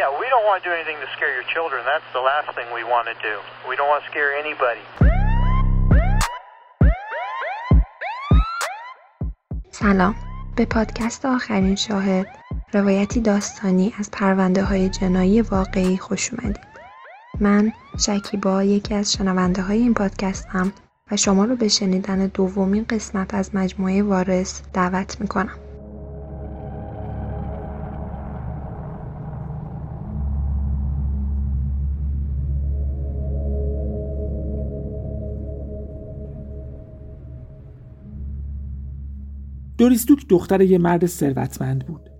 Yeah, we don't want to do anything to scare your children. That's the last thing we want to do. We don't want to scare anybody. سلام به پادکست آخرین شاهد روایتی داستانی از پرونده های جنایی واقعی خوش اومدید من شکیبا یکی از شنونده های این پادکستم و شما رو به شنیدن دومین قسمت از مجموعه وارث دعوت می‌کنم دوریستوک دختر یه مرد ثروتمند بود.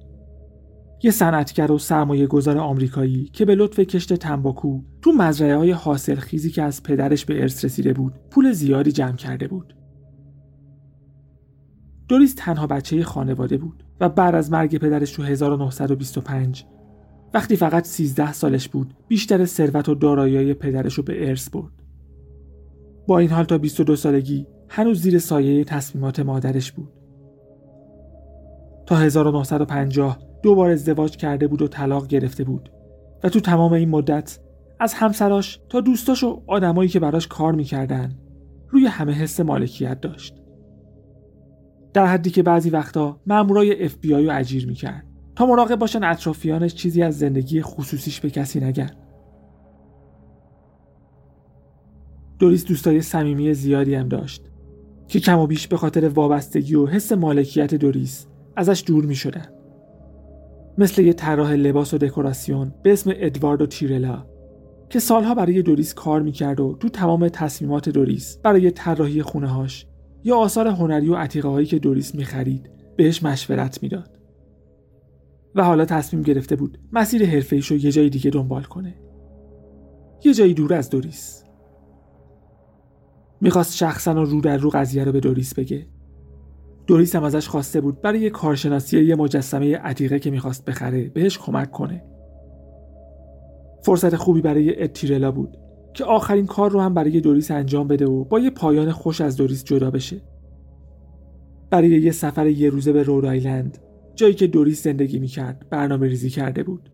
یه صنعتگر و سرمایه گذار آمریکایی که به لطف کشت تنباکو تو مزرعه های حاصل خیزی که از پدرش به ارث رسیده بود پول زیادی جمع کرده بود. دوریس تنها بچه خانواده بود و بعد از مرگ پدرش تو 1925 وقتی فقط 13 سالش بود بیشتر ثروت و دارایی پدرش رو به ارث برد. با این حال تا 22 سالگی هنوز زیر سایه تصمیمات مادرش بود. تا 1950 دو بار ازدواج کرده بود و طلاق گرفته بود. و تو تمام این مدت از همسراش تا دوستاش و آدمایی که براش کار می‌کردن روی همه حس مالکیت داشت. در حدی که بعضی وقتا مامورای اف بی آی رو اجیر می‌کرد تا مراقب باشن اطرافیانش چیزی از زندگی خصوصیش به کسی نگن. دوریس دوستای صمیمی زیادی هم داشت که کم و بیش به خاطر وابستگی و حس مالکیت دوریس ازش دور می شدن. مثل یه طراح لباس و دکوراسیون به اسم ادواردو تیرلا که سالها برای دوریس کار می‌کرد و تو تمام تصمیمات دوریس برای طراحی خونه هاش یا آثار هنری و عتیقه هایی که دوریس می‌خرید بهش مشورت می‌داد. و حالا تصمیم گرفته بود مسیر حرفه‌ایش رو یه جای دیگه دنبال کنه. یه جایی دور از دوریس. می‌خواست شخصا رو در رو قضیه رو به دوریس بگه دوریس هم ازش خواسته بود برای کارشناسی یه مجسمه عتیقه که می‌خواست بخره بهش کمک کنه. فرصت خوبی برای اتیرلا بود که آخرین کار رو هم برای دوریس انجام بده و با یه پایان خوش از دوریس جدا بشه. برای یه سفر یه روزه به رود آیلند جایی که دوریس زندگی می‌کرد برنامه ریزی کرده بود.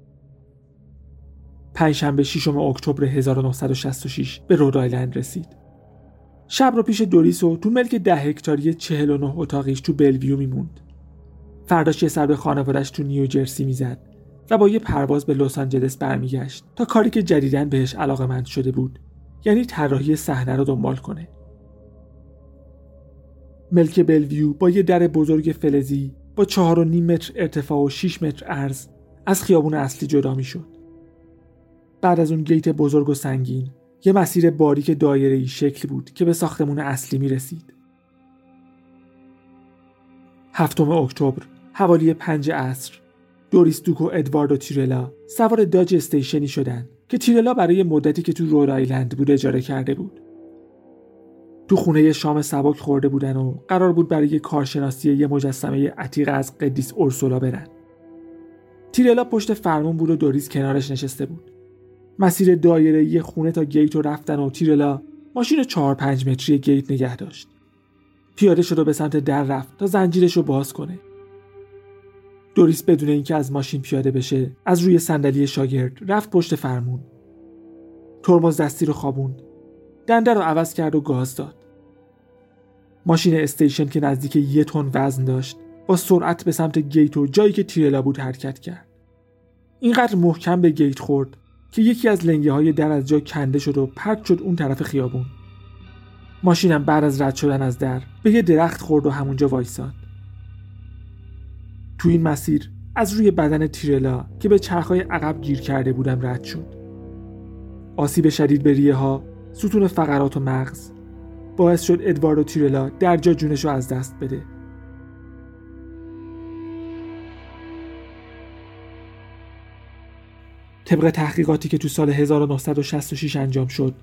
پنجشنبه 6 اکتبر 1966 به رود آیلند رسید. شب رو پیش دوریس و تو ملک ده هکتاری 49 اتاقیش تو بلویو میموند. فرداش یه سر به خانوادش تو نیوجرسی می‌زد و با یه پرواز به لس آنجلس برمیگشت تا کاری که جدیدن بهش علاقه شده بود یعنی طراحی صحنه رو دنبال کنه. ملک بلویو با یه در بزرگ فلزی با چهار و نیم متر ارتفاع و 6 متر عرض از خیابون اصلی جدا می‌شد. بعد از اون گیت بزرگ و سنگین یه مسیر باریک دایره شکل بود که به ساختمون اصلی می رسید. هفتم اکتبر حوالی پنج عصر دوریس دوک و ادواردو تیرلا سوار داج استیشنی شدن که تیرلا برای مدتی که تو رود آیلند بود اجاره کرده بود. تو خونه شام سبک خورده بودن و قرار بود برای کارشناسی یه مجسمه عتیق از قدیس اورسولا برن. تیرلا پشت فرمون بود و دوریس کنارش نشسته بود. مسیر دایره یه خونه تا گیت رو رفتن و تیرلا ماشین چهار پنج متری گیت نگه داشت. پیاده شد و به سمت در رفت تا زنجیرش رو باز کنه. دوریس بدون اینکه از ماشین پیاده بشه از روی صندلی شاگرد رفت پشت فرمون. ترمز دستی رو خوابوند. دنده رو عوض کرد و گاز داد. ماشین استیشن که نزدیک یه تن وزن داشت با سرعت به سمت گیت و جایی که تیرلا بود حرکت کرد. اینقدر محکم به گیت خورد که یکی از لنگه های در از جا کنده شد و پرت شد اون طرف خیابون. ماشینم بعد از رد شدن از در به یه درخت خورد و همونجا وایساد. تو این مسیر از روی بدن تیرلا که به چرخهای عقب گیر کرده بودم رد شد. آسیب شدید به ریه ها ستون فقرات و مغز باعث شد ادواردو تیرلا در جا جونش رو از دست بده. طبق تحقیقاتی که تو سال 1966 انجام شد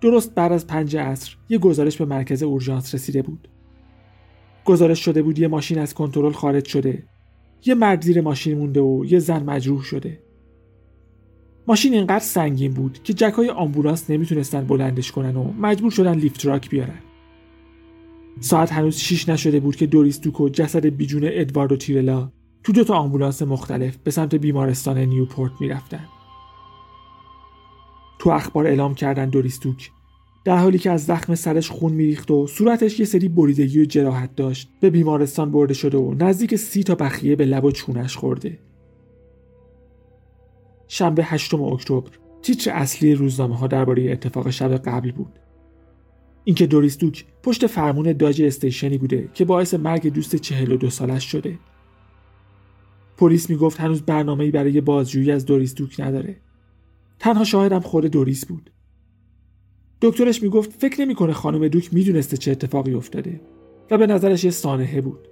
درست بعد از پنج عصر یه گزارش به مرکز اورژانس رسیده بود. گزارش شده بود یه ماشین از کنترل خارج شده یه مرد زیر ماشین مونده و یه زن مجروح شده. ماشین اینقدر سنگین بود که جکای آمبولانس نمی‌تونستن بلندش کنن و مجبور شدن لیفت تراک بیارن. ساعت هنوز شیش نشده بود که دوریس دوکو جسد بیجون ادواردو تیرلا تو دو تا آمبولانس مختلف به سمت بیمارستان نیوپورت می‌رفتن. تو اخبار اعلام کردن دوریستوک در حالی که از زخم سرش خون میریخت و صورتش یه سری بریدگی و جراحت داشت به بیمارستان برده شده و نزدیک سی تا بخیه به لب و چونش خورده. شنبه 8 اکتبر تیتر اصلی روزنامه ها درباره اتفاق شب قبل بود. اینکه دوریس دوک پشت فرمون داج استیشنی بوده که باعث مرگ دوست 42 سالش شده. پلیس می‌گفت هنوز برنامه‌ای برای بازجویی از دوریس دوک نداره. تنها شاهدم خود دوریس بود. دکترش می‌گفت فکر نمی‌کنه خانم دوک می‌دونسته چه اتفاقی افتاده و به نظرش یه سانحه بود.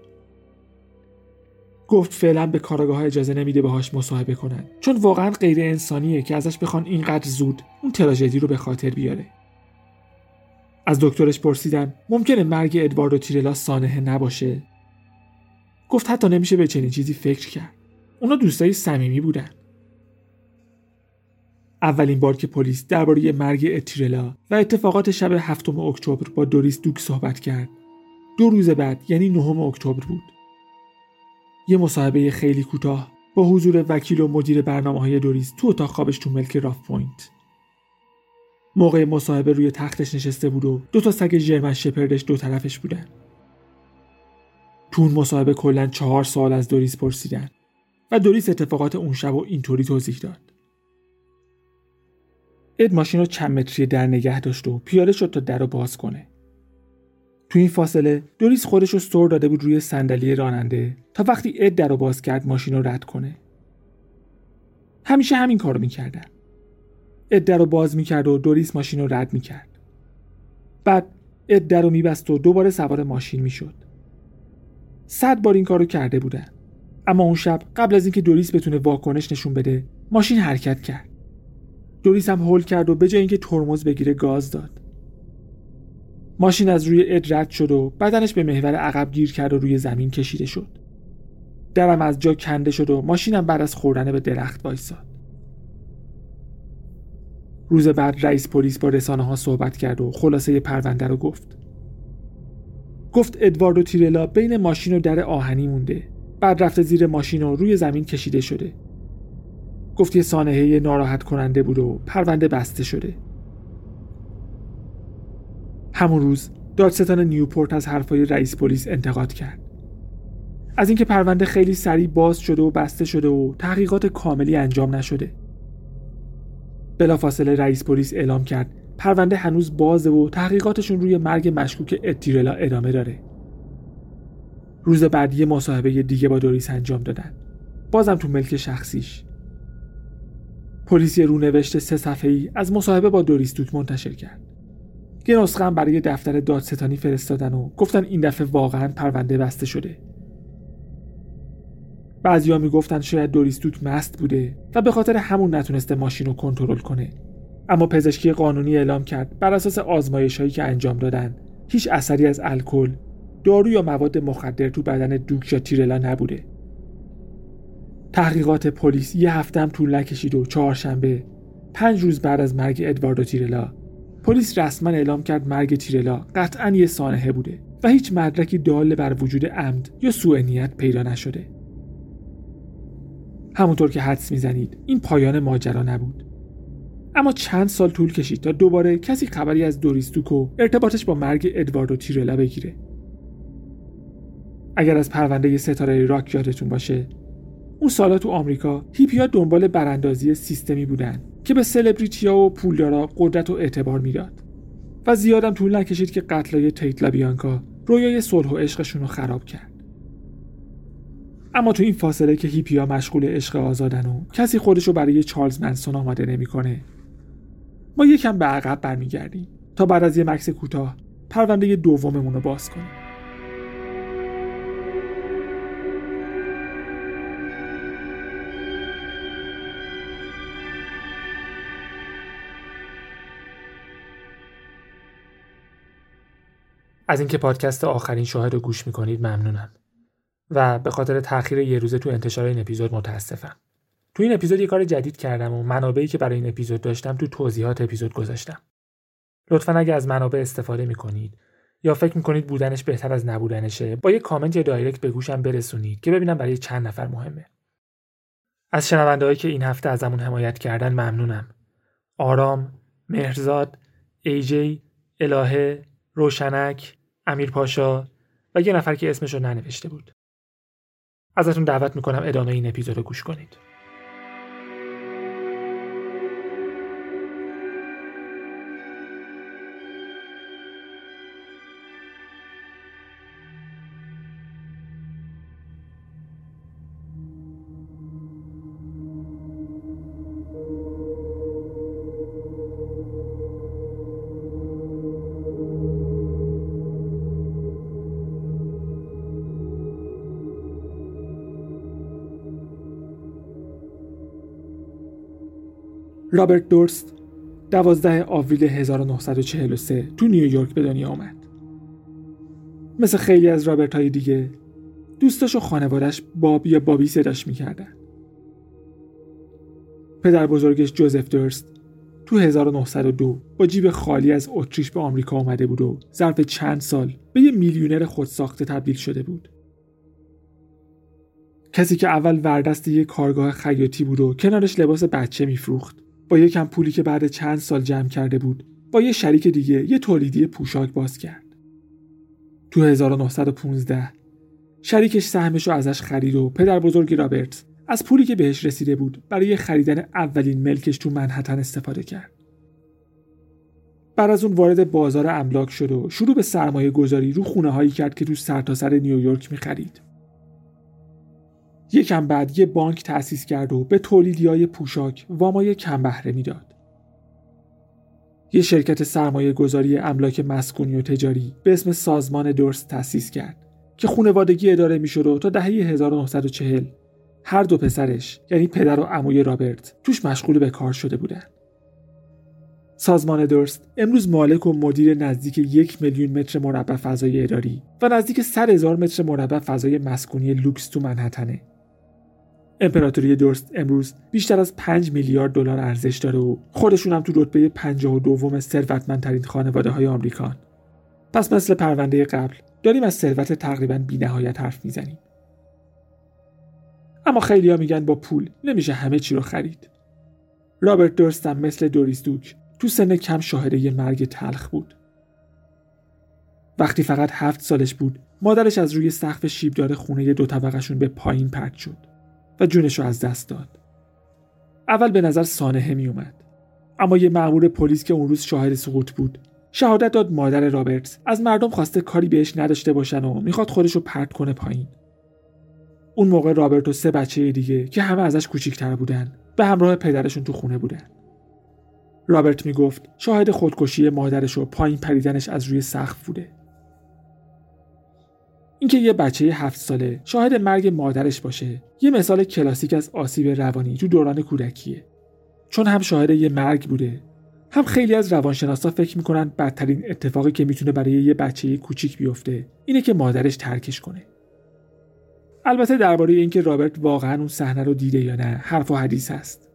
گفت فعلا به کاراگاه اجازه نمیده باهاش مصاحبه کنن چون واقعا غیر انسانیه که ازش بخوان اینقدر زود اون تراژدی رو به خاطر بیاره. از دکترش پرسیدن ممکنه مرگ ادواردو تیرلا سانحه نباشه؟ گفت حتی نمیشه به چنین چیزی فکر کرد. اونا دوستای صمیمی بودن. اولین بار که پلیس درباره مرگ تیرلا و اتفاقات شب هفتم اکتبر با دوریس دوک صحبت کرد. دو روز بعد یعنی نهم اکتبر بود. یه مصاحبه خیلی کوتاه با حضور وکیل و مدیر برنامه های دوریس تو اتاق خوابش تو ملک راف پوینت. موقع مصاحبه روی تختش نشسته بود و دو تا سگ ژرمن شپردش دو طرفش بودن. تو اون مصاحبه کلا چهار سال از دوریس پرسیدن و دوریس اتفاقات اون شب و اینطوری توضیح داد. اد ماشین رو چند متری در نگه داشت و پیاده شد تا در رو باز کنه. تو این فاصله دوریس خودش رو سر داده بود روی صندلی راننده تا وقتی اد در رو باز کرد ماشین رو رد کنه. همیشه همین کارو می‌کردن. اد در رو باز می‌کرد و دوریس ماشین رو رد می‌کرد. بعد اد در رو میبست و دوباره سوار ماشین می‌شد. صد بار این کارو کرده بودن. اما اون شب قبل از اینکه دوریس بتونه واکنش نشون بده ماشین حرکت کرد. دوریس هم هول کرد و به جای اینکه ترمز بگیره گاز داد. ماشین از روی اد رد شد و بدنش به محور عقب گیر کرد و روی زمین کشیده شد. درم از جا کنده شد و ماشینم بعد از خوردن به درخت وایساد. روز بعد رئیس پلیس با رسانه ها صحبت کرد و خلاصه پرونده رو گفت. گفت ادواردو تیرلا بین ماشین و در آهنی مونده. بعد رفته زیر ماشین و روی زمین کشیده شده. گفت یه سانحه ناراحت کننده بود و پرونده بسته شده. همون روز دادستان نیوپورت از حرفای رئیس پلیس انتقاد کرد. از اینکه پرونده خیلی سریع باز شده و بسته شده و تحقیقات کاملی انجام نشده. بلافاصله رئیس پلیس اعلام کرد پرونده هنوز بازه و تحقیقاتشون روی مرگ مشکوک اتیرلا ادامه داره. روز بعدی مصاحبه دیگه با دوریس انجام دادن. بازم تو ملک شخصیش. پلیس رونوشت سه صفحه‌ای از مصاحبه با دوریس دوک منتشر کرد. یه نسخه هم برای دفتر دادستانی فرستادن و گفتن این دفعه واقعا پرونده بسته شده. بعضیا می‌گفتن شاید دوریس دوک مست بوده و به خاطر همون نتونسته ماشین رو کنترل کنه. اما پزشکی قانونی اعلام کرد بر اساس آزمایش هایی که انجام دادن هیچ اثری از الکل دارو یا مواد مخدر تو بدن دوک یا تیرلا نبوده. تحقیقات پلیس یه هفته هم طول نکشید و چهارشنبه پنج روز بعد از مرگ ادواردو تیرلا. پلیس رسما اعلام کرد مرگ تیرلا قطعا یه سانحه بوده و هیچ مدرکی دال بر وجود عمد یا سوء نیت پیدا نشده. همونطور که حدس می‌زنید این پایان ماجرا نبود. اما چند سال طول کشید تا دوباره کسی خبری از دوریستوک و ارتباطش با مرگ ادواردو تیرلا بگیره. اگر از پرونده ستاره راک یادتون باشه اون سالا تو آمریکا هیپیا دنبال براندازی سیستمی بودن که به سلبریتیا و پولدارا قدرت و اعتبار می‌داد. و زیادم طول نکشید که قتلای تیتلا بیانکا رویای صلح و عشقشون رو خراب کرد. اما تو این فاصله که هیپیا مشغول عشق آزادن و کسی خودش رو برای چارلز منسون آماده نمی‌کنه ما یکم به عقب برمیگردیم تا بعد از یه مکس کوتاه پرونده دوممون رو باز کنیم. از اینکه پادکست آخرین شاهد رو گوش می‌کنید ممنونم. و به خاطر تاخیر یه روزه تو انتشار این اپیزود متاسفم. تو این اپیزود یه کار جدید کردم و منابعی که برای این اپیزود داشتم تو توضیحات اپیزود گذاشتم. لطفا اگه از منابع استفاده می‌کنید یا فکر می‌کنید بودنش بهتر از نبودنشه با یه کامنت یا دایرکت به گوشم برسونید که ببینم برای چند نفر مهمه. از شنوندههایی که این هفته ازمون حمایت کردن ممنونم. آرام، مهرزاد، ایجی، الهه، روشنک، امیر پاشا و یه نفر که اسمش رو ننوشته بود. ازتون دعوت می‌کنم ادامه این اپیزود رو گوش کنید. رابرت دورست 12 آوریل 1943 تو نیویورک به دنیا آمد. مثل خیلی از رابرت های دیگه دوستاش و خانوادش باب یا بابی صداش می‌کردن. پدر بزرگش جوزف درست تو 1902 با جیب خالی از اتریش به آمریکا آمده بود و ظرف چند سال به یه میلیونر خودساخته تبدیل شده بود. کسی که اول وردست یه کارگاه خیاطی بود و کنارش لباس بچه میفروخت با یکم پولی که بعد چند سال جمع کرده بود با یه شریک دیگه یه تولیدی پوشاک باز کرد. تو 1915 شریکش سهمش رو ازش خرید و پدر بزرگ رابرت از پولی که بهش رسیده بود برای خریدن اولین ملکش تو منحتن استفاده کرد. بعد از اون وارد بازار املاک شد و شروع به سرمایه گذاری رو خونه هایی کرد که تو سرتاسر سر نیویورک می خرید. یکم بعد یه بانک تأسیس کرد و به تولیدی های پوشاک وامای کم بهره می‌داد. یه شرکت سرمایه گذاری املاک مسکونی و تجاری به اسم سازمان دورست تأسیس کرد که خونوادگی اداره می‌شد و تا دهه 1940 هر دو پسرش یعنی پدر و عموی رابرت توش مشغول به کار شده بودند. سازمان دورست امروز مالک و مدیر نزدیک یک میلیون متر مربع فضای اداری و نزدیک 100 هزار متر مربع فضای مسکونی لوکس تو منهتنه امپراتوری درست امروز بیشتر از 5 میلیارد دلار ارزش داره و خودشون هم تو رتبه 52 دوم ثروتمندترین خانواده های آمریکان. پس مثل پرونده قبل داریم از ثروت تقریبا بینهایت حرف می‌زنیم. اما خیلی ها میگن با پول نمیشه همه چی رو خرید. رابرت درست هم مثل دوریس دوک تو سن کم شاهده مرگ تلخ بود. وقتی فقط هفت سالش بود مادرش از روی سقف شیبدار خونه دو طبقشون به پایین پرت شد. و جونش رو از دست داد. اول به نظر سانحه می اومد. اما یه مأمور پلیس که اون روز شاهد سقوط بود شهادت داد مادر رابرتس از مردم خواسته کاری بهش نداشته باشن و می‌خواد خودش رو پرت کنه پایین. اون موقع رابرت و سه بچه دیگه که همه ازش کوچیکتر بودن به همراه پدرشون تو خونه بودن. رابرت می‌گفت شاهد خودکشی مادرش و پایین پریدنش از روی سقف بوده. اینکه یه بچه هفت ساله شاهد مرگ مادرش باشه یه مثال کلاسیک از آسیب روانی تو دوران کودکیه. چون هم شاهد یه مرگ بوده هم خیلی از روانشناسا فکر می‌کنن بدترین اتفاقی که می‌تونه برای یه بچه کوچیک بیفته اینه که مادرش ترکش کنه. البته درباره اینکه رابرت واقعا اون صحنه رو دیده یا نه حرف و حدیث هست.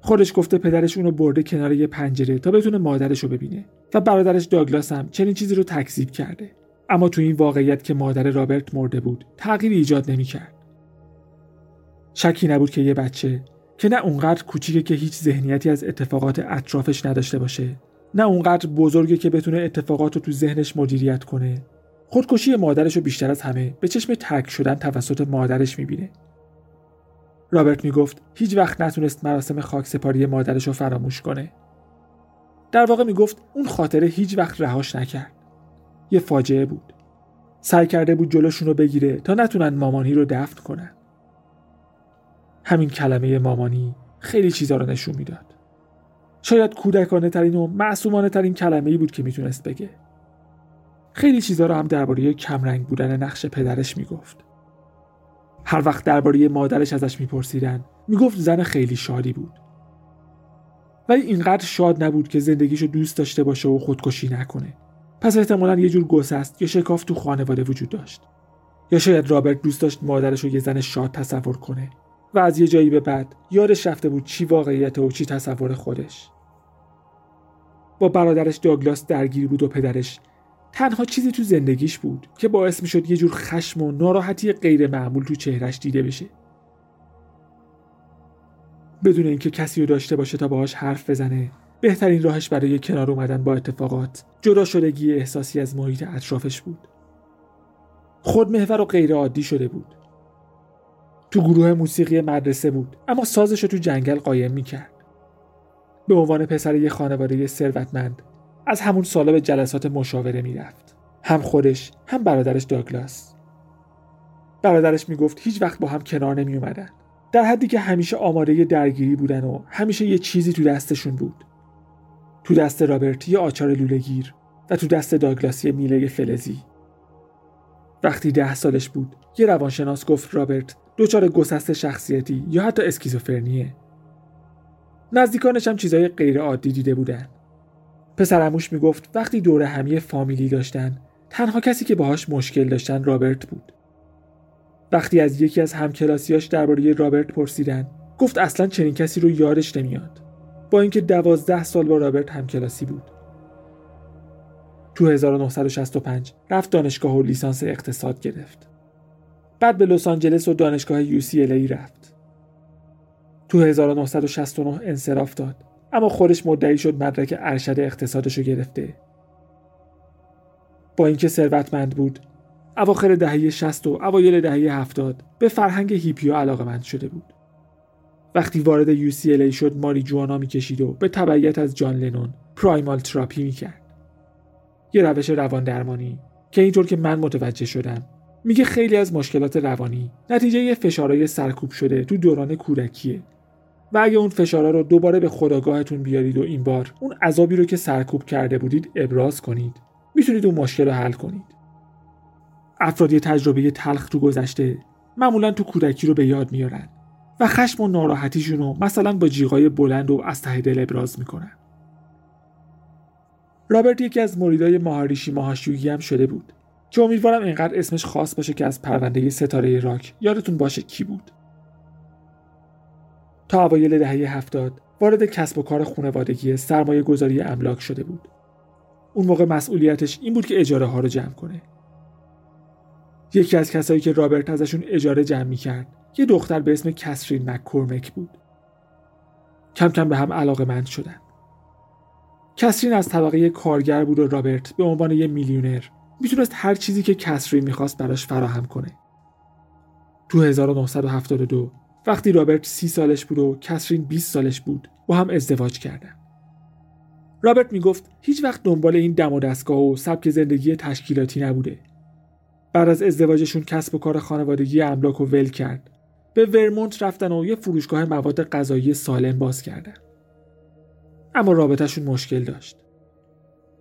خودش گفته پدرش اونو برده کنار یه پنجره تا بتونه مادرش رو ببینه و برادرش داگلاس هم چنین چیزی رو تکذیب کرده. اما تو این واقعیت که مادر رابرت مرده بود تغییری ایجاد نمی‌کرد. شکی نبود که یه بچه که نه اونقدر کوچیکه که هیچ ذهنیتی از اتفاقات اطرافش نداشته باشه نه اونقدر بزرگه که بتونه اتفاقات رو تو ذهنش مدیریت کنه. خودکشی مادرش رو بیشتر از همه به چشم ترک شدن توسط مادرش می‌بینه. رابرت می‌گفت هیچ وقت نتونست مراسم خاکسپاری مادرش رو فراموش کنه. در واقع می‌گفت اون خاطره هیچ وقت رهاش نکرد. یه فاجعه بود. سعی کرده بود جلوشون رو بگیره تا نتونن مامانی رو دفن کنن. همین کلمه مامانی خیلی چیزا رو نشون می‌داد. شاید کودکانه ترین و معصومانه ترین کلمه ای بود که می‌تونست بگه. خیلی چیزا رو هم درباره کمرنگ بودن نقش پدرش می‌گفت. هر وقت درباره مادرش ازش میپرسیدن می‌گفت زن خیلی شادی بود. ولی اینقدر شاد نبود که زندگیشو دوست داشته باشه و خودکشی نکنه. پس احتمالا یه جور گسست یا شکاف تو خانواده وجود داشت. یا شاید رابرت دوست داشت مادرش رو یه زن شاد تصور کنه و از یه جایی به بعد یادش رفته بود چی واقعیت و چی تصور خودش. با برادرش داگلاس درگیر بود و پدرش تنها چیزی تو زندگیش بود که باعث می‌شد یه جور خشم و ناراحتی غیر معمول تو چهرش دیده بشه. بدون اینکه کسی رو داشته باشه تا باهاش حرف بزنه بهترین راهش برای کنار اومدن با اتفاقات جدا شدگی احساسی از محیط اطرافش بود. خودمحور و غیر عادی شده بود. تو گروه موسیقی مدرسه بود اما سازش تو جنگل قایم می‌کرد. به عنوان پسر یه خانواده ثروتمند از همون سالا به جلسات مشاوره می‌رفت. هم خودش هم برادرش داگلاس. برادرش می‌گفت هیچ وقت با هم کنار نمی اومدن در حدی که همیشه آماده درگیری بودن و همیشه یه چیزی تو دستشون بود. تو دست رابرت یه آچار لولهگیر و تو دست داگلاس یه میله فلزی. وقتی ده سالش بود یه روانشناس گفت رابرت دچار گسست شخصیتی یا حتی اسکیزوفرنیه. نزدیکانش هم چیزای غیر عادی دیده بودن. پسرموش می‌گفت وقتی دور همی فامیلی داشتن تنها کسی که باهاش مشکل داشتن رابرت بود. وقتی از یکی از همکلاسیاش درباره رابرت پرسیدن گفت اصلا چنین کسی رو یادش نمیاد. با اینکه دوازده سال با رابرت همکلاسی بود. تو 1965 رفت دانشگاه و لیسانس اقتصاد گرفت. بعد به لس آنجلس و دانشگاه UCLA رفت. تو 1969 انصراف داد اما خودش مدعی شد مدرک ارشد اقتصادشو گرفته. با اینکه ثروتمند بود اواخر دهه 60 و اوایل دهه 70 به فرهنگ هیپیو علاقمند شده بود. وقتی وارد UCLA شد ماری جوانا می‌کشید و به تبعیت از جان لنون پرایمال تراپی می‌کرد. یه روش روان درمانی که اینطور که من متوجه شدم میگه خیلی از مشکلات روانی نتیجه فشارهای سرکوب شده تو دوران کودکیه. و اگه اون فشارها رو دوباره به خداگاهتون بیارید و این بار اون عذابی رو که سرکوب کرده بودید ابراز کنید. می‌تونید اون مشکل رو حل کنید. افراد تجربه تلخ تو گذشته معمولا تو کودکی رو به یاد میارن و خشم و ناراحتیشون رو مثلا با جیغای بلند و از ته دل ابراز می‌کنن. رابرت یکی از مریدای ماهاریشی ماهاشیوگی هم شده بود. که امیدوارم اینقدر اسمش خاص باشه که از پرونده ستاره راک یادتون باشه کی بود. تا اوایل دهه هفتاد وارد کسب و کار خانوادگی سرمایه گذاری املاک شده بود. اون موقع مسئولیتش این بود که اجاره ها رو جمع کنه. یکی از کسایی که رابرت ازشون اجاره جمع می کرد یه دختر به اسم کسرین مککورمک بود. کم کم به هم علاقه مند شدن. کسرین از طبقه کارگر بود و رابرت به عنوان یه میلیونر می‌تونست هر چیزی که کسرین می‌خواست براش فراهم کنه. تو 1972 وقتی رابرت سی سالش بود و کسرین 20 سالش بود با هم ازدواج کردن. رابرت می‌گفت هیچ وقت دنبال این دم و دستگاه و سبک زندگی تشکیلاتی نبوده. بعد از ازدواجشون کسب و کار خانوادگی املاک و ول کرد. به ورمونت رفتن و یه فروشگاه مواد غذایی سالم باز کردن. اما رابطهشون مشکل داشت.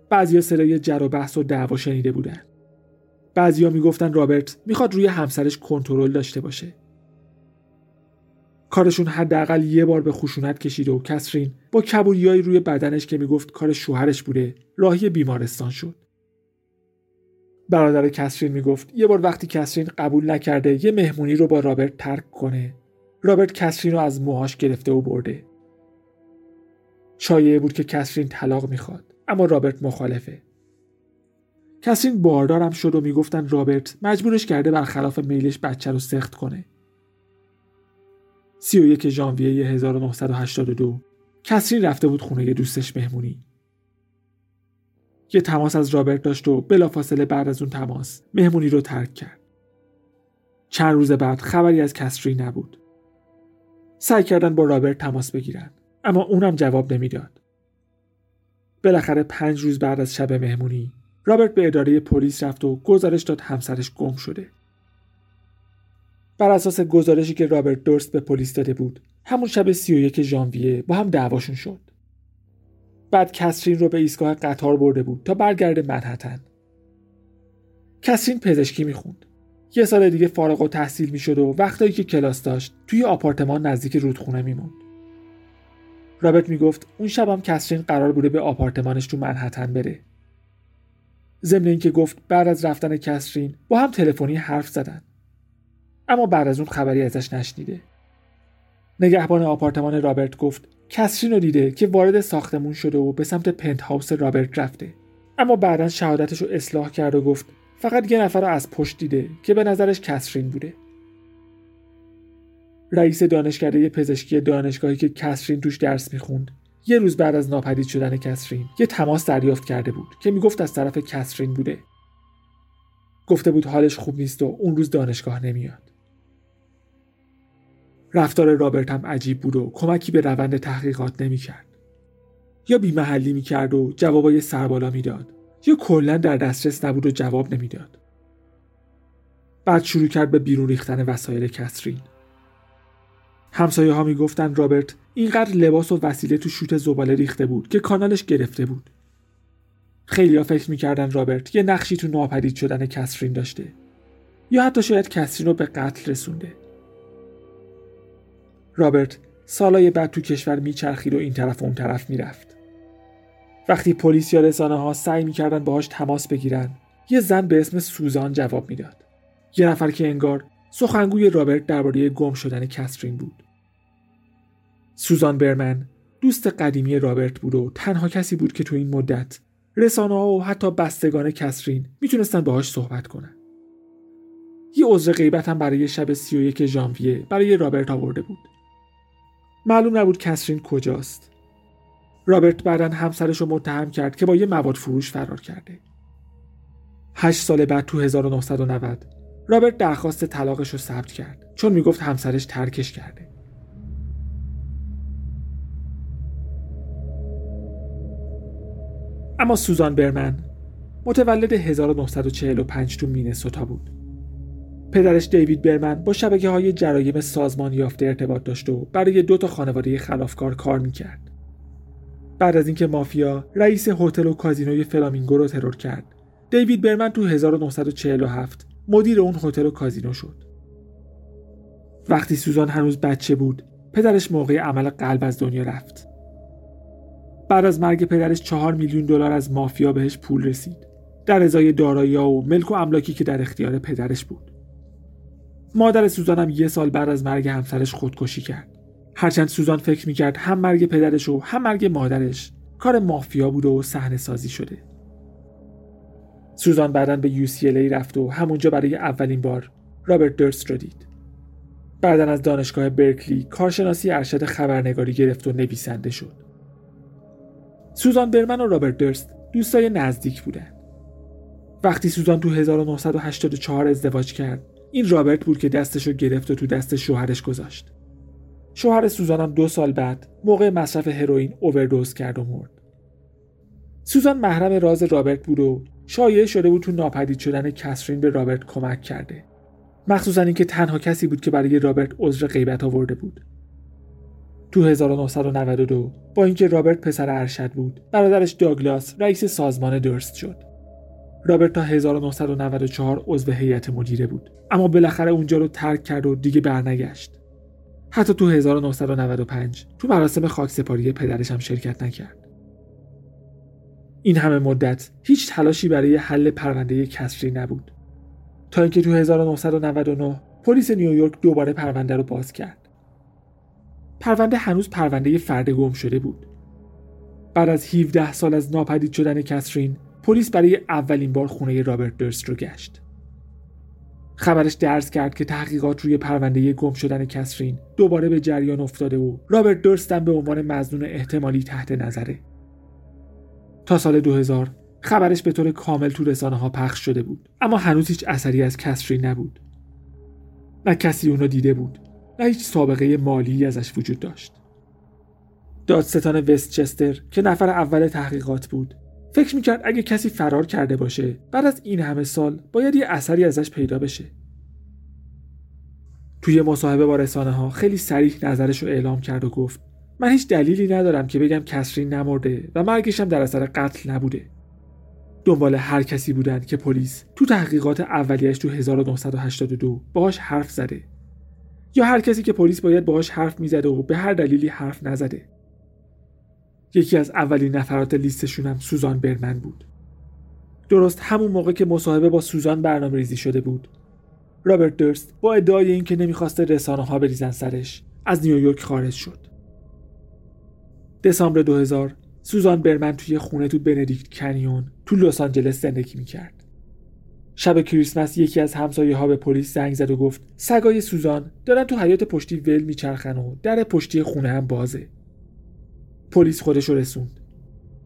بعضیا صدای جر و بحث و دعوا شنیده بودن. بعضیا می‌گفتن رابرت می‌خواد روی همسرش کنترل داشته باشه. کارشون حداقل یه بار به خشونت کشید و کسرین با کبوریایی روی بدنش که می‌گفت کار شوهرش بوده راهی بیمارستان شد. برادر کسرین می‌گفت یه بار وقتی کسرین قبول نکرده یه مهمونی رو با رابرت ترک کنه. رابرت کسرین رو از موهاش گرفته و برده. شایعه بود که کسرین طلاق می‌خواد اما رابرت مخالفه. کسرین باردارم شد و می‌گفتن رابرت مجبورش کرده برخلاف میلش بچه رو سخت کنه. 31 ژانویه 1982 کسرین رفته بود خونه دوستش مهمونی. یه تماس از رابرت داشت و بلافاصله بعد از اون تماس مهمونی رو ترک کرد. چند روز بعد خبری از کسری نبود. سعی کردن با رابرت تماس بگیرن اما اونم جواب نمی‌داد. بالاخره پنج روز بعد از شب مهمونی رابرت به اداره پلیس رفت و گزارش داد همسرش گم شده. بر اساس گزارشی که رابرت درست به پلیس داده بود همون شب 31 ژانویه با هم دعواشون شد. بعد کسرین رو به ایستگاه قطار برده بود تا برگرده منحتن. کسرین پزشکی می‌خوند. یه سال دیگه فارغ و تحصیل می‌شد و وقتایی که کلاس داشت توی آپارتمان نزدیک رودخونه میموند. رابرت می‌گفت اون شبم کسرین قرار بوده به آپارتمانش تو منحتن بره. ضمن اینکه گفت بعد از رفتن کسرین با هم تلفنی حرف زدن. اما بعد از اون خبری ازش نشنیده. نگهبان آپارتمان رابرت گفت کسرین رو دیده که وارد ساختمون شده و به سمت پنت هاوس رابرت رفته. اما بعدا شهادتش رو اصلاح کرد و گفت فقط یه نفر رو از پشت دیده که به نظرش کسرین بوده. رئیس دانشکده پزشکی دانشگاهی که کسرین توش درس می‌خوند یه روز بعد از ناپدید شدن کسرین یه تماس دریافت کرده بود که می‌گفت از طرف کسرین بوده. گفته بود حالش خوب نیست و اون روز دانشگاه نمیاد. رفتار رابرت هم عجیب بود و کمکی به روند تحقیقات نمی‌کرد. یا بیمحلی می‌کرد و جوابای سربالا می‌داد یا کلا در دسترس نبود و جواب نمی‌داد. بعد شروع کرد به بیرون ریختن وسایل کسرین همسایه ها می‌گفتن رابرت اینقدر لباس و وسیله تو شوت زباله ریخته بود که کانالش گرفته بود. خیلی فکر می‌کردن رابرت یه نقشی تو ناپدید شدن کسرین داشته یا حتی شاید کسرین رو به قتل رسونده. رابرت سالای بعد تو کشور میچرخید و این طرف و اون طرف می‌رفت. وقتی پلیس یا رسانه ها سعی می‌کردن باهاش تماس بگیرن یه زن به اسم سوزان جواب می‌داد. یه نفر که انگار سخنگوی رابرت درباره گم شدن کسرین بود. سوزان برمن دوست قدیمی رابرت بود و تنها کسی بود که تو این مدت رسانه ها و حتی بستگان کسرین می‌تونستن باهاش صحبت کنن. یه عذر غیبت هم برای شب 31 ژانویه برای رابرت آورده بود. معلوم نبود کسرین کجاست. رابرت بعدا همسرش رو متهم کرد که با یه مواد فروش فرار کرده. هشت سال بعد تو 1990 رابرت درخواست طلاقش رو ثبت کرد چون می‌گفت همسرش ترکش کرده. اما سوزان برمن متولد 1945 تو مینسوتا بود. پدرش دیوید برمن با شبکه های جرایم سازمان یافته ارتباط داشت و برای دو تا خانواده خلافکار کار می‌کرد. بعد از اینکه مافیا رئیس هتل و کازینوی فلامینگو رو ترور کرد، دیوید برمن تو 1947 مدیر اون هتل و کازینو شد. وقتی سوزان هنوز بچه بود، پدرش موقع عمل قلب از دنیا رفت. بعد از مرگ پدرش چهار میلیون دلار از مافیا بهش پول رسید. در ازای دارایی و ملک و املاکی که در اختیار پدرش بود. مادر سوزان هم یه سال بعد از مرگ همسرش خودکشی کرد. هرچند سوزان فکر می‌کرد هم مرگ پدرش و هم مرگ مادرش کار مافیا بوده و صحنه سازی شده. سوزان بعدا به UCLA رفت و همونجا برای اولین بار رابرت درست رو دید. بعدا از دانشگاه برکلی کارشناسی ارشد خبرنگاری گرفت و نویسنده شد. سوزان برمن و رابرت درست دوستای نزدیک بودن وقتی سوزان تو 1984 ازدواج کرد این رابرت بود که دستشو گرفت و تو دست شوهرش گذاشت. شوهر سوزانم دو سال بعد موقع مصرف هروئین اووردوز کرد و مرد. سوزان محرم راز رابرت بود و شایعه شده بود تو ناپدید شدن کسرین به رابرت کمک کرده. مخصوصا اینکه تنها کسی بود که برای رابرت عذر غیبت آورده بود. تو 1992 با اینکه رابرت پسر ارشد بود برادرش داگلاس رئیس سازمان دورست شد. رابرت تا 1994 عضو هیئت مدیره بود. اما بالاخره اونجا رو ترک کرد و دیگه برنگشت. حتی تو 1995 تو مراسم خاکسپاری پدرش هم شرکت نکرد. این همه مدت هیچ تلاشی برای حل پرونده کسری نبود. تا اینکه تو 1999 پلیس نیویورک دوباره پرونده رو باز کرد. پرونده هنوز پرونده فرد گم شده بود. بعد از 17 سال از ناپدید شدن کسرین پلیس برای اولین بار خونه رابرت درست رو گشت. خبرش درس کرد که تحقیقات روی پرونده گم شدن کسرین دوباره به جریان افتاده و رابرت درست به عنوان مزنون احتمالی تحت نظره. تا سال 2000 خبرش به طور کامل تو رسانه ها پخش شده بود اما هنوز هیچ اثری از کسرین نبود. نه کسی اونو دیده بود نه هیچ سابقه مالی ازش وجود داشت. دادستان وستچستر که نفر اول تحقیقات بود فکر می‌کرد اگه کسی فرار کرده باشه بعد از این همه سال باید یه اثری ازش پیدا بشه. توی مصاحبه با رسانه ها خیلی سریح نظرش رو اعلام کرد و گفت من هیچ دلیلی ندارم که بگم کسرین نمرده و مرگش هم در اثر قتل نبوده. دنبال هر کسی بودن که پلیس تو تحقیقات اولیش تو 1982 باهاش حرف زده. یا هر کسی که پلیس باید باهاش حرف می‌زده و به هر دلیلی حرف نزده. یکی از اولین نفرات لیستشون هم سوزان برمن بود. درست همون موقع که مصاحبه با سوزان برنامه ریزی شده بود. رابرت درست با ادعای اینکه نمی‌خواسته رسانه ها بریزن سرش از نیویورک خارج شد. دسامبر 2000 سوزان برمن توی خونه تو بندیکت کنیون تو لس آنجلس زندگی می‌کرد. شب کریسمس یکی از همسایه ها به پلیس زنگ زد و گفت سگای سوزان دارن تو حیات پشتی ول میچرخن و در پشتی خونه هم بازه. پلیس خودش رو رسوند.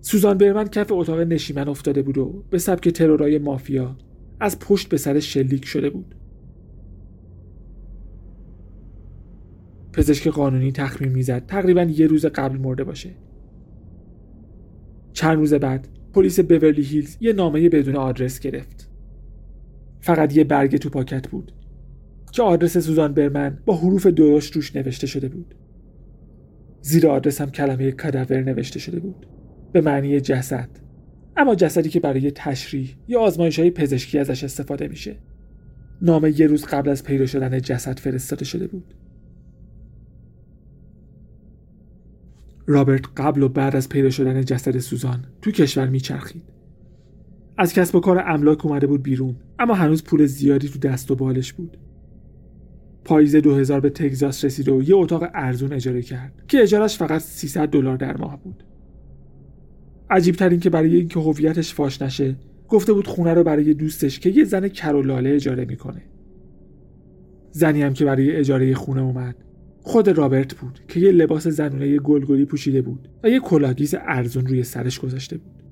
سوزان برمن کف اتاق نشیمن افتاده بود و به سبک ترورای مافیا از پشت به سر شلیک شده بود. پزشک قانونی تخمین می‌زد. تقریبا یه روز قبل مرده باشه. چند روز بعد پلیس بورلی هیلز یه نامه بدون آدرس گرفت. فقط یه برگه تو پاکت بود. که آدرس سوزان برمن با حروف درشت روش نوشته شده بود. زیر آدرس هم کلمه کدور نوشته شده بود. به معنی جسد. اما جسدی که برای تشریح یا آزمایش های پزشکی ازش استفاده میشه. نامه یه روز قبل از پیدا شدن جسد فرستاده شده بود. رابرت قبل و بعد از پیدا شدن جسد سوزان تو کشور میچرخید. از کسب و کار املاک اومده بود بیرون اما هنوز پول زیادی تو دست و بالش بود. پاییز 2000 به تگزاس رسید و یه اتاق ارزون اجاره کرد که اجارش فقط 300 دلار در ماه بود. عجیب ترین که برای اینکه هویتش فاش نشه گفته بود خونه رو برای دوستش که یه زن کرولاله اجاره می‌کنه. زنی هم که برای اجاره خونه اومد خود رابرت بود که یه لباس زنونه گلگلی پوشیده بود و یه کلاگیس ارزون روی سرش گذاشته بود.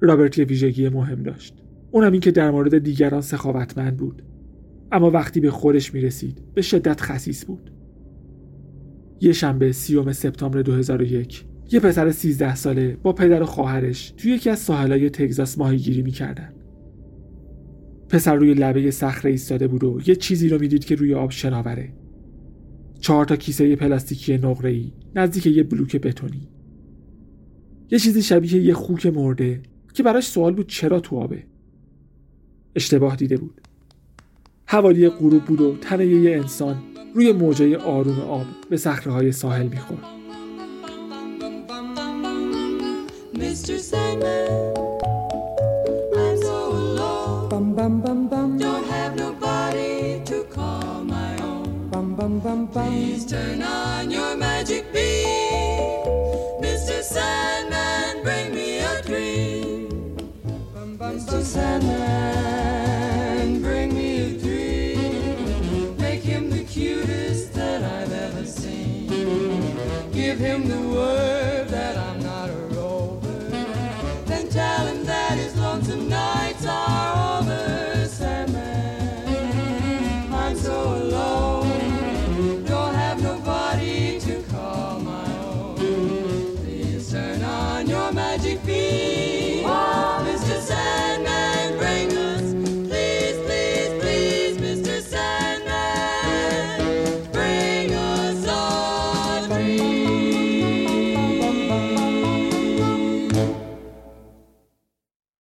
رابرت یه ویژگی مهم داشت. اونم این که در مورد دیگران سخاوتمند بود. اما وقتی به خودش می رسید به شدت خسیس بود یکشنبه سی‌ام سپتامبر 2001 یه پسر 13 ساله با پدر و خواهرش توی یکی از ساحلای تگزاس ماهیگیری می‌کردن. پسر روی لبه صخره ایستاده بود و یه چیزی رو می‌دید که روی آب شناوره. چهار تا کیسه پلاستیکی ای نزدیک یه بلوک بتونی. یه چیزی شبیه یه خوک مرده که براش سوال بود چرا تو آبه. اشتباه دیده بود. حوالی غروب بود و تنه یه انسان روی موجه آروم آب به صخره های ساحل می‌خورد. Mr. Sandman. I'm so alone. Bum, bum, bum, the world.